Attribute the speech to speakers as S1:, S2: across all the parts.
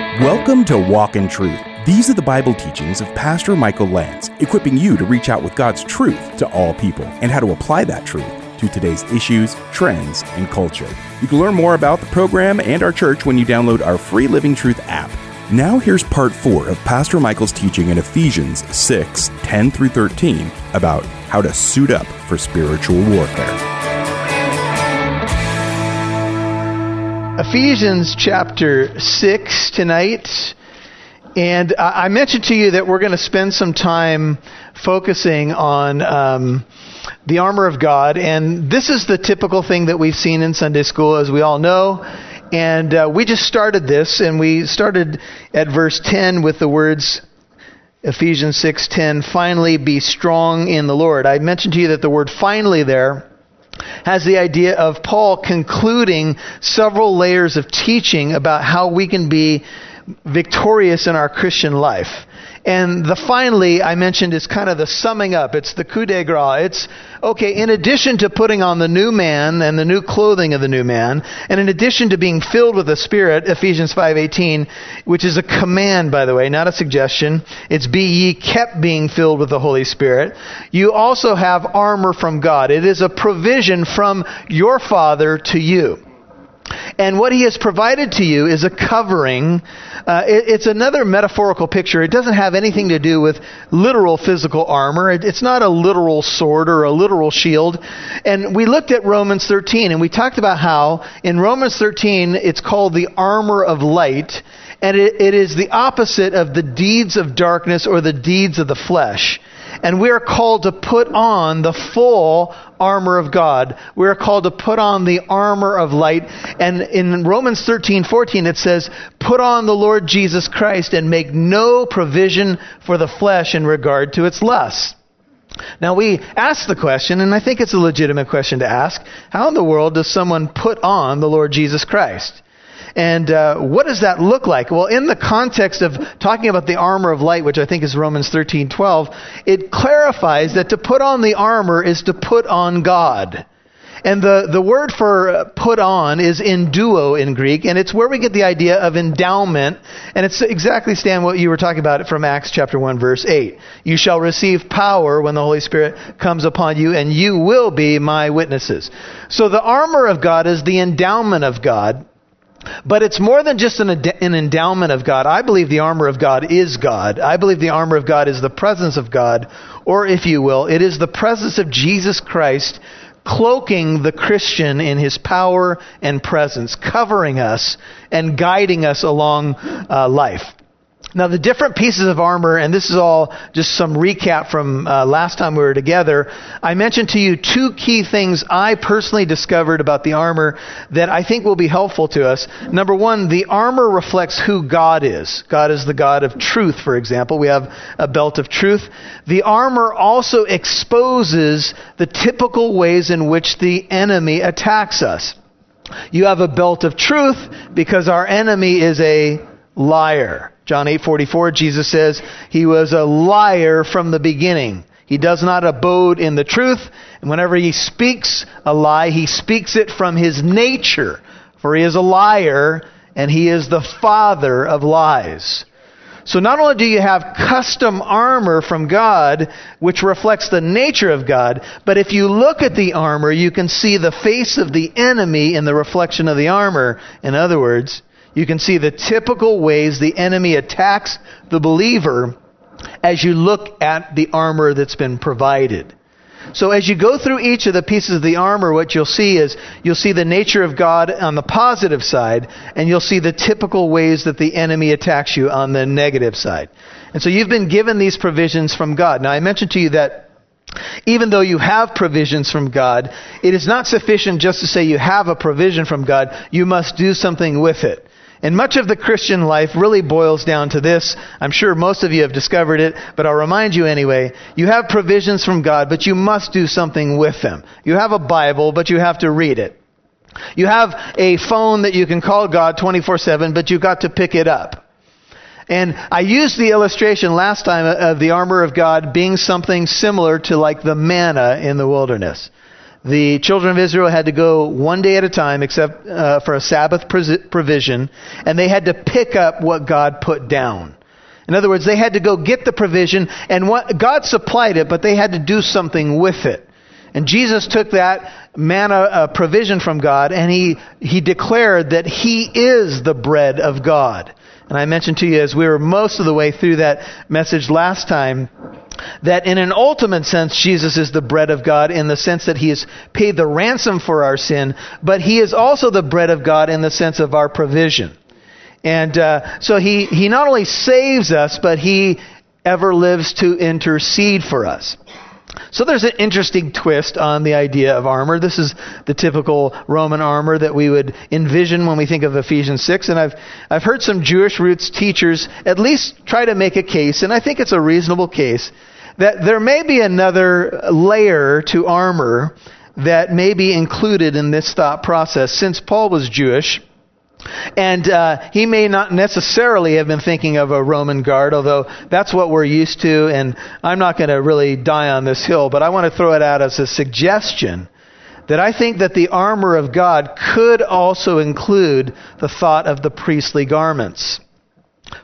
S1: Welcome to Walk in Truth. These are the Bible teachings of Pastor Michael Lance, equipping you to reach out with God's truth to all people and how to apply that truth to today's issues, trends, and culture. You can learn more about the program and our church when you download our free Living Truth app. Now, here's part four of Pastor Michael's teaching in Ephesians 6 10 through 13 about how to suit up for spiritual warfare.
S2: Ephesians chapter 6 tonight. And I mentioned to you that we're going to spend some time focusing on um, the armor of God. And this is the typical thing that we've seen in Sunday school, as we all know. And uh, we just started this, and we started at verse 10 with the words, Ephesians 6:10, finally be strong in the Lord. I mentioned to you that the word finally there has the idea of Paul concluding several layers of teaching about how we can be victorious in our Christian life. And the finally I mentioned is kind of the summing up. It's the coup de grace. It's okay, in addition to putting on the new man and the new clothing of the new man, and in addition to being filled with the Spirit, Ephesians 5:18, which is a command by the way, not a suggestion. It's be ye kept being filled with the Holy Spirit. You also have armor from God. It is a provision from your Father to you. And what he has provided to you is a covering. Uh, it, it's another metaphorical picture. It doesn't have anything to do with literal physical armor. It, it's not a literal sword or a literal shield. And we looked at Romans 13 and we talked about how in Romans 13 it's called the armor of light. And it, it is the opposite of the deeds of darkness or the deeds of the flesh. And we are called to put on the full armor of God. We are called to put on the armor of light. And in Romans 13, 14, it says, Put on the Lord Jesus Christ and make no provision for the flesh in regard to its lusts. Now we ask the question, and I think it's a legitimate question to ask, how in the world does someone put on the Lord Jesus Christ? And uh, what does that look like? Well, in the context of talking about the armor of light, which I think is Romans 13:12, it clarifies that to put on the armor is to put on God. And the, the word for put on is enduo in Greek, and it's where we get the idea of endowment. And it's exactly, Stan, what you were talking about from Acts chapter 1, verse 8. You shall receive power when the Holy Spirit comes upon you, and you will be my witnesses. So the armor of God is the endowment of God. But it's more than just an, an, endowment of God. I believe the armor of God is God. I believe the armor of God is the presence of God, or if you will, it is the presence of Jesus Christ cloaking the Christian in his power and presence, covering us and guiding us along uh, life. Now, the different pieces of armor, and this is all just some recap from uh, last time we were together. I mentioned to you two key things I personally discovered about the armor that I think will be helpful to us. Number one, the armor reflects who God is. God is the God of truth, for example. We have a belt of truth. The armor also exposes the typical ways in which the enemy attacks us. You have a belt of truth because our enemy is a liar. John 8:44 Jesus says he was a liar from the beginning. He does not abode in the truth, and whenever he speaks a lie, he speaks it from his nature, for he is a liar and he is the father of lies. So not only do you have custom armor from God, which reflects the nature of God, but if you look at the armor, you can see the face of the enemy in the reflection of the armor. In other words, you can see the typical ways the enemy attacks the believer as you look at the armor that's been provided. So as you go through each of the pieces of the armor, what you'll see is you'll see the nature of God on the positive side, and you'll see the typical ways that the enemy attacks you on the negative side. And so you've been given these provisions from God. Now I mentioned to you that even though you have provisions from God, it is not sufficient just to say you have a provision from God. You must do something with it. And much of the Christian life really boils down to this. I'm sure most of you have discovered it, but I'll remind you anyway. You have provisions from God, but you must do something with them. You have a Bible, but you have to read it. You have a phone that you can call God 24-7, but you've got to pick it up. And I used the illustration last time of the armor of God being something similar to like the manna in the wilderness. The children of Israel had to go one day at a time, except uh, for a Sabbath provision, and they had to pick up what God put down. In other words, they had to go get the provision, and what, God supplied it, but they had to do something with it. And Jesus took that manna uh, provision from God, and he, he declared that He is the bread of God. And I mentioned to you as we were most of the way through that message last time that in an ultimate sense, Jesus is the bread of God in the sense that he has paid the ransom for our sin, but he is also the bread of God in the sense of our provision. And uh, so he, he not only saves us, but he ever lives to intercede for us. So there's an interesting twist on the idea of armor. This is the typical Roman armor that we would envision when we think of Ephesians 6. And I've, I've heard some Jewish roots teachers at least try to make a case, and I think it's a reasonable case, that there may be another layer to armor that may be included in this thought process. Since Paul was Jewish, and uh, he may not necessarily have been thinking of a Roman guard, although that's what we're used to, and I'm not going to really die on this hill, but I want to throw it out as a suggestion that I think that the armor of God could also include the thought of the priestly garments.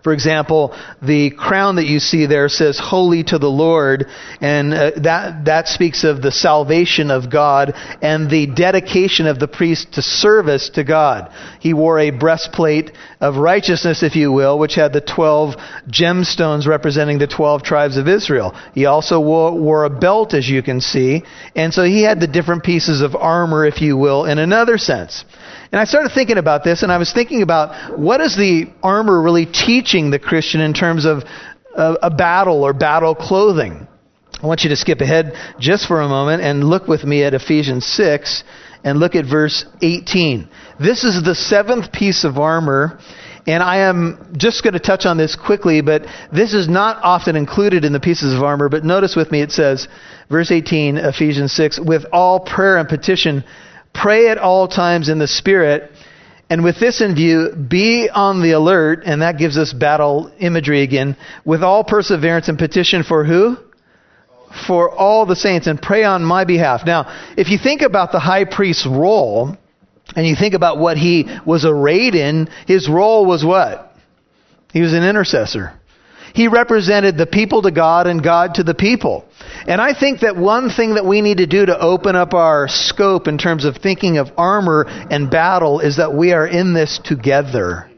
S2: For example, the crown that you see there says "Holy to the Lord," and uh, that that speaks of the salvation of God and the dedication of the priest to service to God. He wore a breastplate of righteousness, if you will, which had the twelve gemstones representing the twelve tribes of Israel. He also wore, wore a belt, as you can see, and so he had the different pieces of armor, if you will, in another sense. And I started thinking about this, and I was thinking about what is the armor really teaching the Christian in terms of a, a battle or battle clothing. I want you to skip ahead just for a moment and look with me at Ephesians 6 and look at verse 18. This is the seventh piece of armor. And I am just going to touch on this quickly, but this is not often included in the pieces of armor. But notice with me it says, verse 18, Ephesians 6, with all prayer and petition, Pray at all times in the Spirit. And with this in view, be on the alert, and that gives us battle imagery again, with all perseverance and petition for who? For all the saints, and pray on my behalf. Now, if you think about the high priest's role, and you think about what he was arrayed in, his role was what? He was an intercessor. He represented the people to God and God to the people. And I think that one thing that we need to do to open up our scope in terms of thinking of armor and battle is that we are in this together.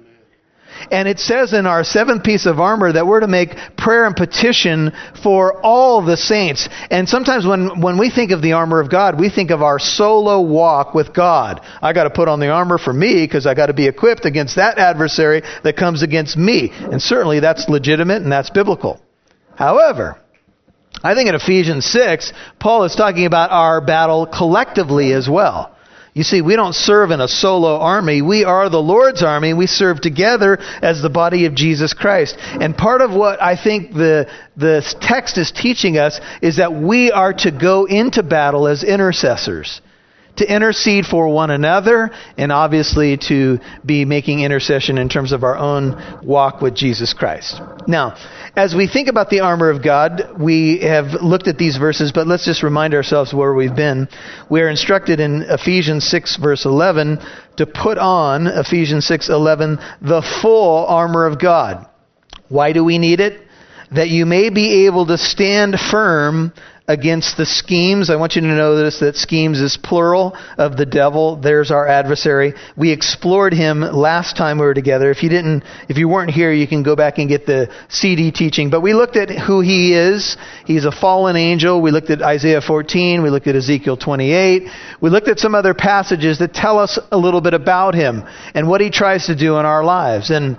S2: And it says in our seventh piece of armor that we're to make prayer and petition for all the saints. And sometimes when, when we think of the armor of God, we think of our solo walk with God. I got to put on the armor for me because I got to be equipped against that adversary that comes against me. And certainly that's legitimate and that's biblical. However, I think in Ephesians 6, Paul is talking about our battle collectively as well. You see, we don't serve in a solo army. We are the Lord's army. We serve together as the body of Jesus Christ. And part of what I think the, the text is teaching us is that we are to go into battle as intercessors to intercede for one another, and obviously to be making intercession in terms of our own walk with Jesus Christ. Now, as we think about the armor of God, we have looked at these verses, but let's just remind ourselves where we've been. We are instructed in Ephesians 6 verse 11 to put on Ephesians 6:11 the full armor of God. Why do we need it? That you may be able to stand firm against the schemes. I want you to notice that schemes is plural of the devil. There's our adversary. We explored him last time we were together. If you didn't, if you weren't here, you can go back and get the CD teaching. But we looked at who he is. He's a fallen angel. We looked at Isaiah 14. We looked at Ezekiel 28. We looked at some other passages that tell us a little bit about him and what he tries to do in our lives. And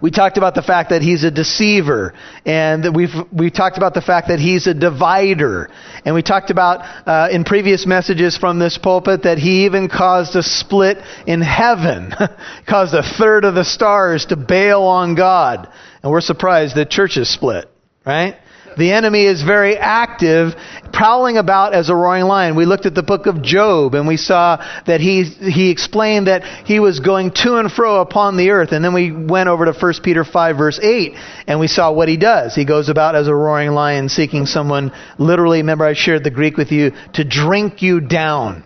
S2: we talked about the fact that he's a deceiver, and we've we talked about the fact that he's a divider, and we talked about uh, in previous messages from this pulpit that he even caused a split in heaven, caused a third of the stars to bail on God, and we're surprised that churches split, right? The enemy is very active, prowling about as a roaring lion. We looked at the book of Job and we saw that he, he explained that he was going to and fro upon the earth. And then we went over to 1 Peter 5 verse 8 and we saw what he does. He goes about as a roaring lion seeking someone, literally, remember I shared the Greek with you, to drink you down.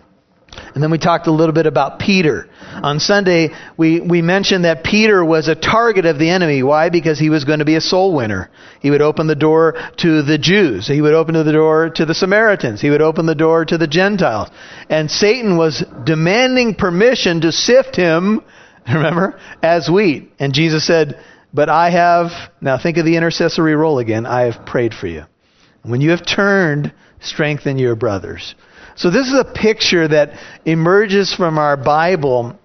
S2: And then we talked a little bit about Peter. On Sunday, we, we mentioned that Peter was a target of the enemy. Why? Because he was going to be a soul winner. He would open the door to the Jews. He would open the door to the Samaritans. He would open the door to the Gentiles. And Satan was demanding permission to sift him, remember, as wheat. And Jesus said, But I have, now think of the intercessory role again, I have prayed for you. When you have turned, strengthen your brothers. So this is a picture that emerges from our Bible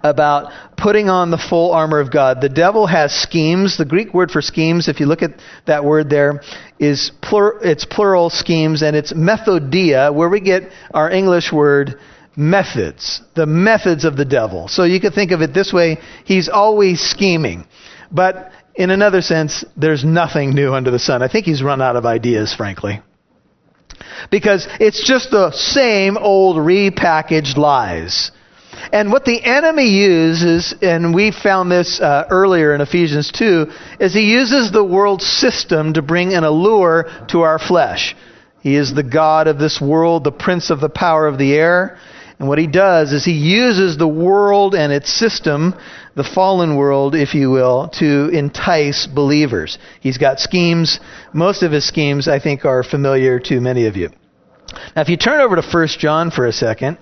S2: about putting on the full armor of God. The devil has schemes. The Greek word for schemes, if you look at that word there, is it's plural schemes, and it's methodia, where we get our English word methods. The methods of the devil. So you could think of it this way: he's always scheming, but in another sense, there's nothing new under the sun. I think he's run out of ideas, frankly because it's just the same old repackaged lies. And what the enemy uses, and we found this uh, earlier in Ephesians 2, is he uses the world system to bring an allure to our flesh. He is the God of this world, the prince of the power of the air. And what he does is he uses the world and its system, the fallen world, if you will, to entice believers. He's got schemes. Most of his schemes, I think, are familiar to many of you. Now, if you turn over to 1 John for a second,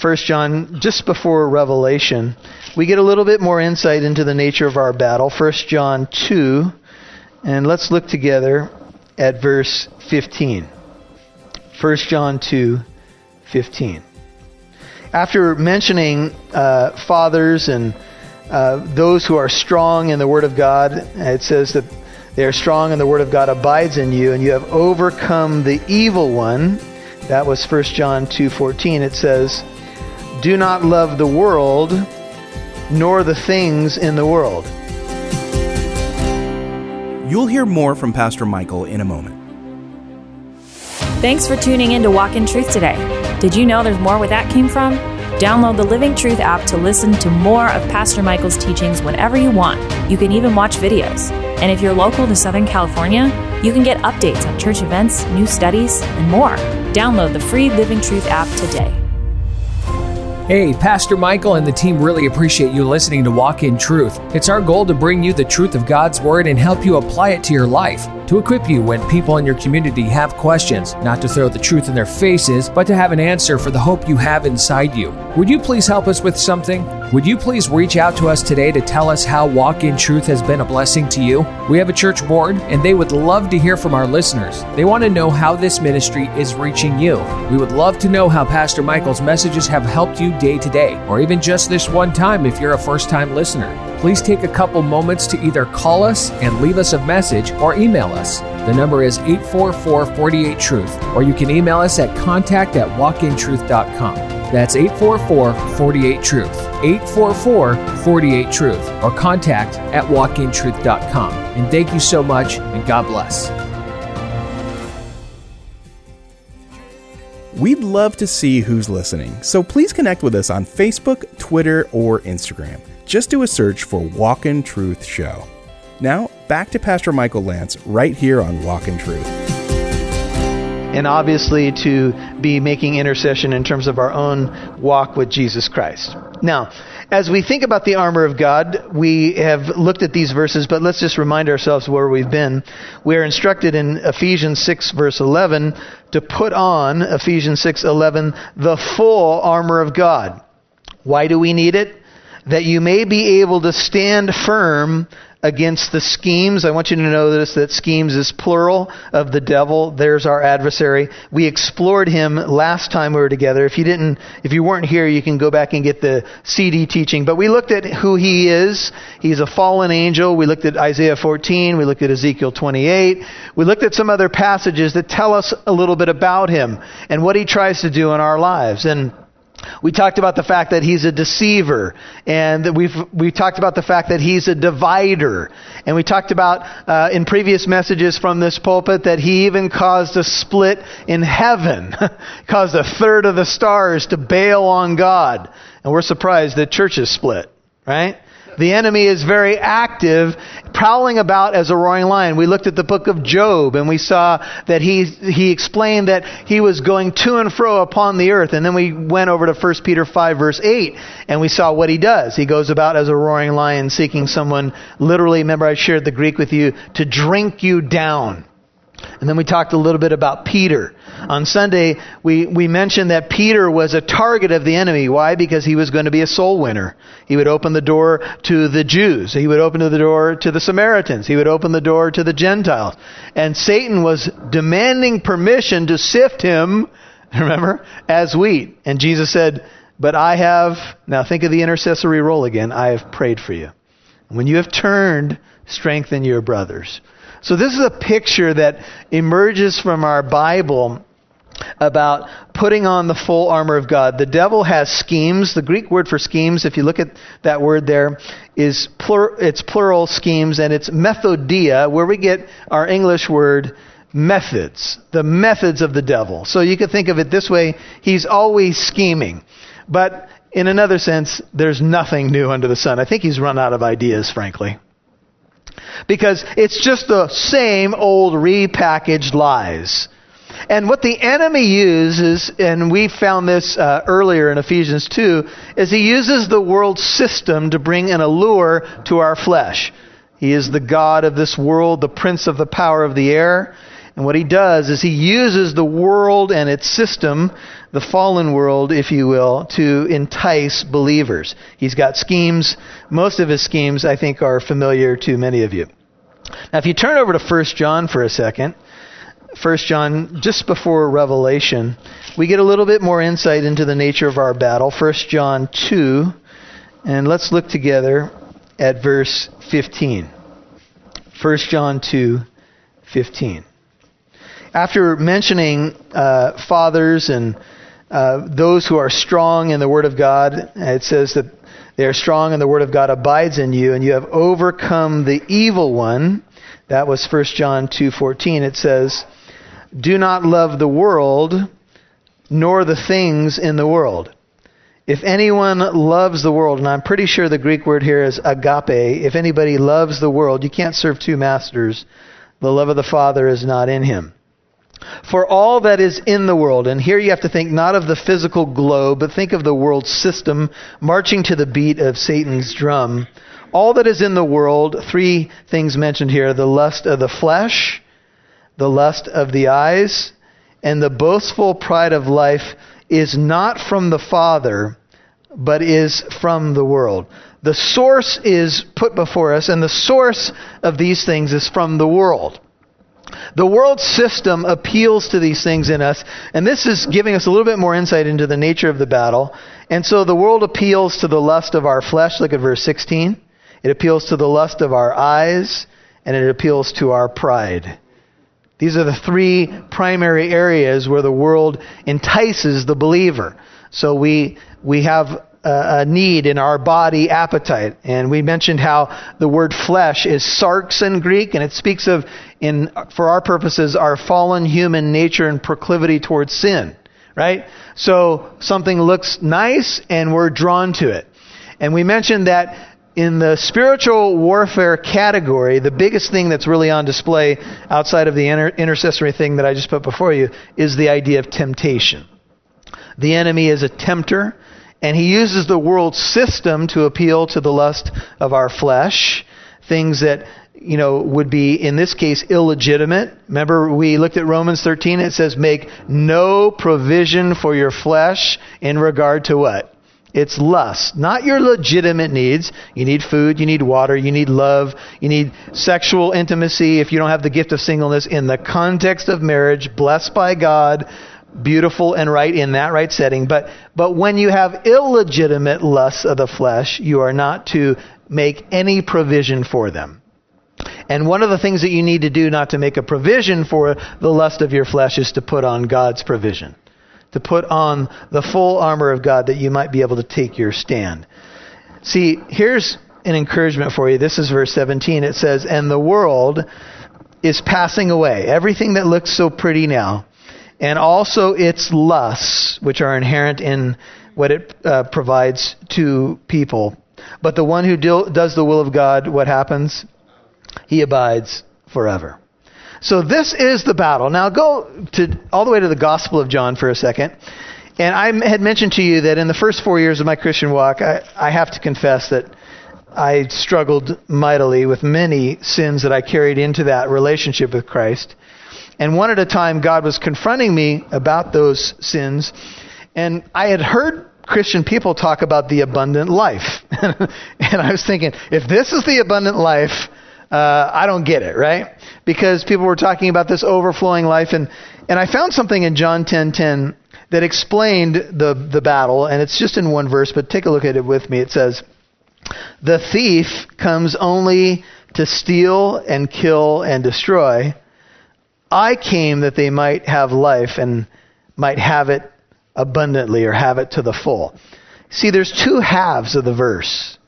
S2: 1 John, just before Revelation, we get a little bit more insight into the nature of our battle. 1 John 2, and let's look together at verse 15. 1 John 2, 15 after mentioning uh, fathers and uh, those who are strong in the Word of God, it says that they are strong and the Word of God abides in you, and you have overcome the evil one. That was 1 John 2:14. It says, "Do not love the world, nor the things in the world."
S1: You'll hear more from Pastor Michael in a moment.
S3: Thanks for tuning in to Walk in Truth today. Did you know there's more where that came from? Download the Living Truth app to listen to more of Pastor Michael's teachings whenever you want. You can even watch videos. And if you're local to Southern California, you can get updates on church events, new studies, and more. Download the free Living Truth app today.
S4: Hey, Pastor Michael and the team really appreciate you listening to Walk in Truth. It's our goal to bring you the truth of God's Word and help you apply it to your life, to equip you when people in your community have questions, not to throw the truth in their faces, but to have an answer for the hope you have inside you. Would you please help us with something? Would you please reach out to us today to tell us how Walk in Truth has been a blessing to you? We have a church board, and they would love to hear from our listeners. They want to know how this ministry is reaching you. We would love to know how Pastor Michael's messages have helped you day to day, or even just this one time if you're a first time listener. Please take a couple moments to either call us and leave us a message or email us. The number is 844 48 Truth, or you can email us at contact at walkintruth.com. That's 844 48 Truth. 844 48 Truth, or contact at walkintruth.com. And thank you so much, and God bless.
S1: We'd love to see who's listening, so please connect with us on Facebook, Twitter, or Instagram. Just do a search for Walk in Truth Show. Now, back to Pastor Michael Lance right here on Walk in Truth.
S2: And obviously, to be making intercession in terms of our own walk with Jesus Christ. Now, as we think about the armor of God, we have looked at these verses, but let's just remind ourselves where we've been. We're instructed in Ephesians 6 verse 11 to put on, Ephesians 6 11, the full armor of God. Why do we need it? That you may be able to stand firm against the schemes. I want you to notice that schemes is plural of the devil. There's our adversary. We explored him last time we were together. If you didn't, if you weren't here, you can go back and get the CD teaching. But we looked at who he is. He's a fallen angel. We looked at Isaiah 14. We looked at Ezekiel 28. We looked at some other passages that tell us a little bit about him and what he tries to do in our lives. And We talked about the fact that he's a deceiver, and we've we talked about the fact that he's a divider, and we talked about uh, in previous messages from this pulpit that he even caused a split in heaven, caused a third of the stars to bail on God, and we're surprised that churches split, right? The enemy is very active, prowling about as a roaring lion. We looked at the book of Job and we saw that he, he explained that he was going to and fro upon the earth. And then we went over to 1 Peter 5 verse 8 and we saw what he does. He goes about as a roaring lion seeking someone, literally, remember I shared the Greek with you, to drink you down. And then we talked a little bit about Peter. On Sunday, we, we mentioned that Peter was a target of the enemy. Why? Because he was going to be a soul winner. He would open the door to the Jews. He would open the door to the Samaritans. He would open the door to the Gentiles. And Satan was demanding permission to sift him, remember, as wheat. And Jesus said, But I have, now think of the intercessory role again, I have prayed for you. When you have turned, strengthen your brothers. So this is a picture that emerges from our Bible about putting on the full armor of God. The devil has schemes. The Greek word for schemes, if you look at that word there, is plur- it's plural schemes, and it's methodia, where we get our English word methods. The methods of the devil. So you could think of it this way: he's always scheming, but in another sense, there's nothing new under the sun. I think he's run out of ideas, frankly because it's just the same old repackaged lies. And what the enemy uses, and we found this uh, earlier in Ephesians 2, is he uses the world system to bring an allure to our flesh. He is the God of this world, the prince of the power of the air. And what he does is he uses the world and its system, the fallen world, if you will, to entice believers. He's got schemes. Most of his schemes, I think, are familiar to many of you. Now, if you turn over to 1 John for a second, 1 John, just before Revelation, we get a little bit more insight into the nature of our battle. 1 John 2, and let's look together at verse 15. 1 John 2, 15 after mentioning uh, fathers and uh, those who are strong in the Word of God, it says that they are strong and the Word of God abides in you, and you have overcome the evil one. That was 1 John 2:14. It says, "Do not love the world, nor the things in the world." If anyone loves the world, and I'm pretty sure the Greek word here is agape, if anybody loves the world, you can't serve two masters. The love of the Father is not in him. For all that is in the world, and here you have to think not of the physical globe, but think of the world system marching to the beat of Satan's drum. All that is in the world, three things mentioned here the lust of the flesh, the lust of the eyes, and the boastful pride of life is not from the Father, but is from the world. The source is put before us, and the source of these things is from the world. The world system appeals to these things in us, and this is giving us a little bit more insight into the nature of the battle. And so the world appeals to the lust of our flesh. Look at verse 16. It appeals to the lust of our eyes, and it appeals to our pride. These are the three primary areas where the world entices the believer. So we, we have a need in our body appetite. And we mentioned how the word flesh is sarx in Greek, and it speaks of, in, for our purposes, our fallen human nature and proclivity towards sin. Right? So something looks nice and we're drawn to it. And we mentioned that in the spiritual warfare category, the biggest thing that's really on display outside of the inter- intercessory thing that I just put before you is the idea of temptation. The enemy is a tempter. And he uses the world system to appeal to the lust of our flesh, things that you know would be in this case illegitimate. Remember we looked at Romans 13 it says make no provision for your flesh in regard to what? It's lust, not your legitimate needs. You need food, you need water, you need love, you need sexual intimacy if you don't have the gift of singleness in the context of marriage, blessed by God beautiful and right in that right setting. But, but when you have illegitimate lusts of the flesh, you are not to make any provision for them. And one of the things that you need to do not to make a provision for the lust of your flesh is to put on God's provision. to put on the full armor of God that you might be able to take your stand. See, here's an encouragement for you. This is verse 17. It says, And the world is passing away. Everything that looks so pretty now. And also its lusts, which are inherent in what it uh, provides to people. But the one who do, does the will of God, what happens? He abides forever. So this is the battle. Now go to all the way to the Gospel of John for a second. And I had mentioned to you that in the first four years of my Christian walk, I, I have to confess that I struggled mightily with many sins that I carried into that relationship with Christ. And one at a time, God was confronting me about those sins. And I had heard Christian people talk about the abundant life. and I was thinking, if this is the abundant life, uh, I don't get it, right? Because people were talking about this overflowing life. And, and I found something in John 10 10 that explained the, the battle. And it's just in one verse, but take a look at it with me. It says, The thief comes only to steal and kill and destroy. I came that they might have life and might have it abundantly or have it to the full. See, there's two halves of the verse.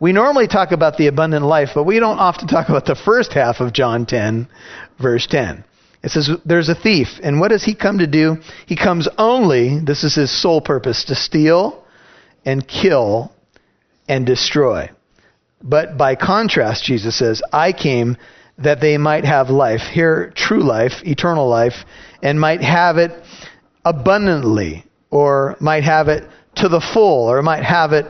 S2: We normally talk about the abundant life, but we don't often talk about the first half of John 10, verse 10. It says, There's a thief, and what does he come to do? He comes only, this is his sole purpose, to steal and kill and destroy. But by contrast, Jesus says, I came that they might have life, here, true life, eternal life, and might have it abundantly or might have it to the full, or might have it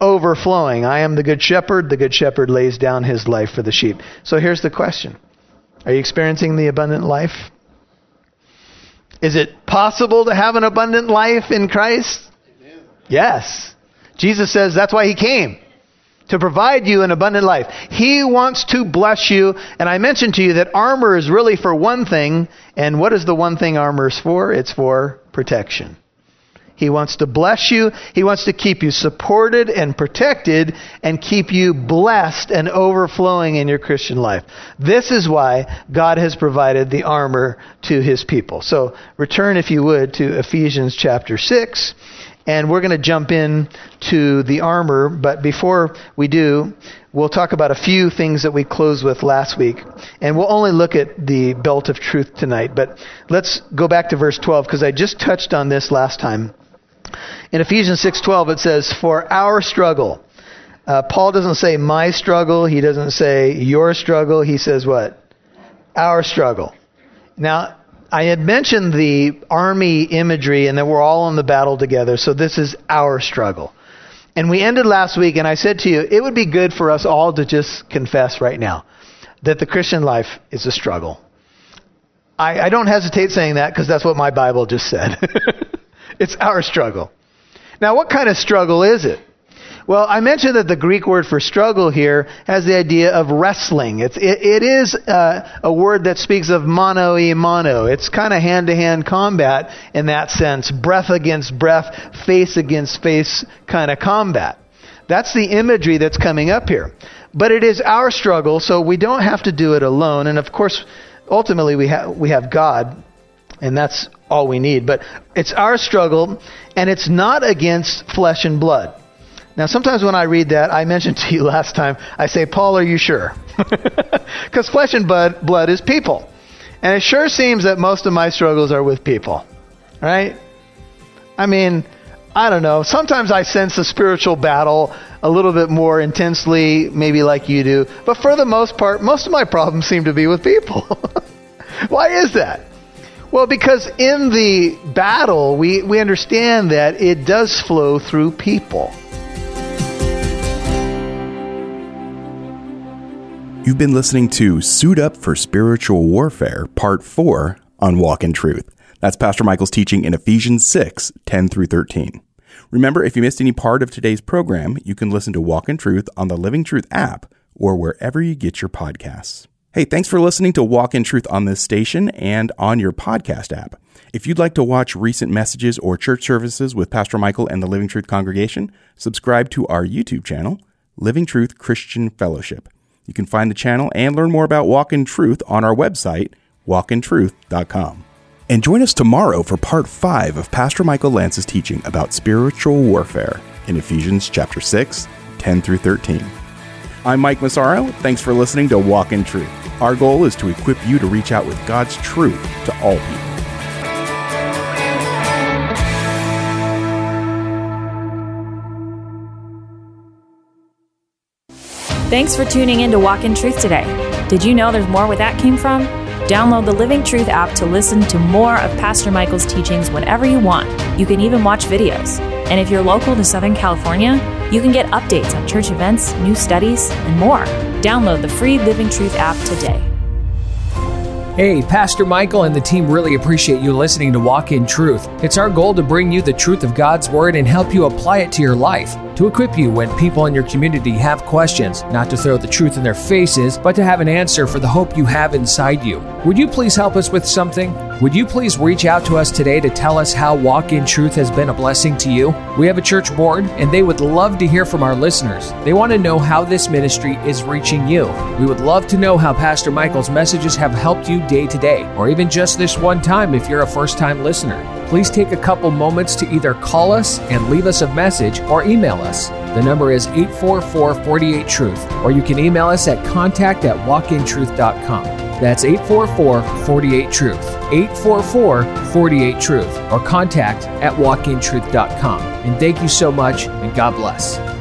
S2: overflowing. I am the good shepherd. The good shepherd lays down his life for the sheep. So here's the question Are you experiencing the abundant life? Is it possible to have an abundant life in Christ? Yes. Jesus says that's why he came to provide you an abundant life. He wants to bless you. And I mentioned to you that armor is really for one thing. And what is the one thing armor is for? It's for protection. He wants to bless you. He wants to keep you supported and protected and keep you blessed and overflowing in your Christian life. This is why God has provided the armor to his people. So return, if you would, to Ephesians chapter 6. And we're going to jump in to the armor. But before we do, we'll talk about a few things that we closed with last week. And we'll only look at the belt of truth tonight. But let's go back to verse 12 because I just touched on this last time. In Ephesians 6:12 it says, "For our struggle." Uh, Paul doesn't say my struggle. He doesn't say your struggle. He says what? Our struggle. Now, I had mentioned the army imagery and that we're all in the battle together. So this is our struggle. And we ended last week, and I said to you, it would be good for us all to just confess right now that the Christian life is a struggle. I, I don't hesitate saying that because that's what my Bible just said. It's our struggle. Now, what kind of struggle is it? Well, I mentioned that the Greek word for struggle here has the idea of wrestling. It's, it, it is uh, a word that speaks of mano e mano. It's kind of hand to hand combat in that sense. Breath against breath, face against face kind of combat. That's the imagery that's coming up here. But it is our struggle, so we don't have to do it alone. And of course, ultimately, we, ha- we have God and that's all we need. But it's our struggle, and it's not against flesh and blood. Now, sometimes when I read that, I mentioned to you last time, I say, Paul, are you sure? Because flesh and blood, blood is people. And it sure seems that most of my struggles are with people. Right? I mean, I don't know. Sometimes I sense the spiritual battle a little bit more intensely, maybe like you do. But for the most part, most of my problems seem to be with people. Why is that? Well, because in the battle, we, we understand that it does flow through people.
S1: You've been listening to Suit Up for Spiritual Warfare, Part 4 on Walk in Truth. That's Pastor Michael's teaching in Ephesians 6 10 through 13. Remember, if you missed any part of today's program, you can listen to Walk in Truth on the Living Truth app or wherever you get your podcasts. Hey, thanks for listening to Walk in Truth on this station and on your podcast app. If you'd like to watch recent messages or church services with Pastor Michael and the Living Truth congregation, subscribe to our YouTube channel, Living Truth Christian Fellowship. You can find the channel and learn more about Walk in Truth on our website, walkintruth.com. And join us tomorrow for part 5 of Pastor Michael Lance's teaching about spiritual warfare in Ephesians chapter 6, 10 through 13. I'm Mike Massaro. Thanks for listening to Walk in Truth. Our goal is to equip you to reach out with God's truth to all people.
S3: Thanks for tuning in to Walk in Truth today. Did you know there's more where that came from? Download the Living Truth app to listen to more of Pastor Michael's teachings whenever you want. You can even watch videos. And if you're local to Southern California, you can get updates on church events, new studies, and more. Download the free Living Truth app today.
S4: Hey, Pastor Michael and the team really appreciate you listening to Walk in Truth. It's our goal to bring you the truth of God's Word and help you apply it to your life, to equip you when people in your community have questions, not to throw the truth in their faces, but to have an answer for the hope you have inside you. Would you please help us with something? Would you please reach out to us today to tell us how Walk in Truth has been a blessing to you? We have a church board, and they would love to hear from our listeners. They want to know how this ministry is reaching you. We would love to know how Pastor Michael's messages have helped you day to day, or even just this one time if you're a first time listener. Please take a couple moments to either call us and leave us a message or email us. The number is 844 48 Truth, or you can email us at contact at walkintruth.com. That's 844 48 Truth. 844 48 Truth, or contact at walkintruth.com. And thank you so much, and God bless.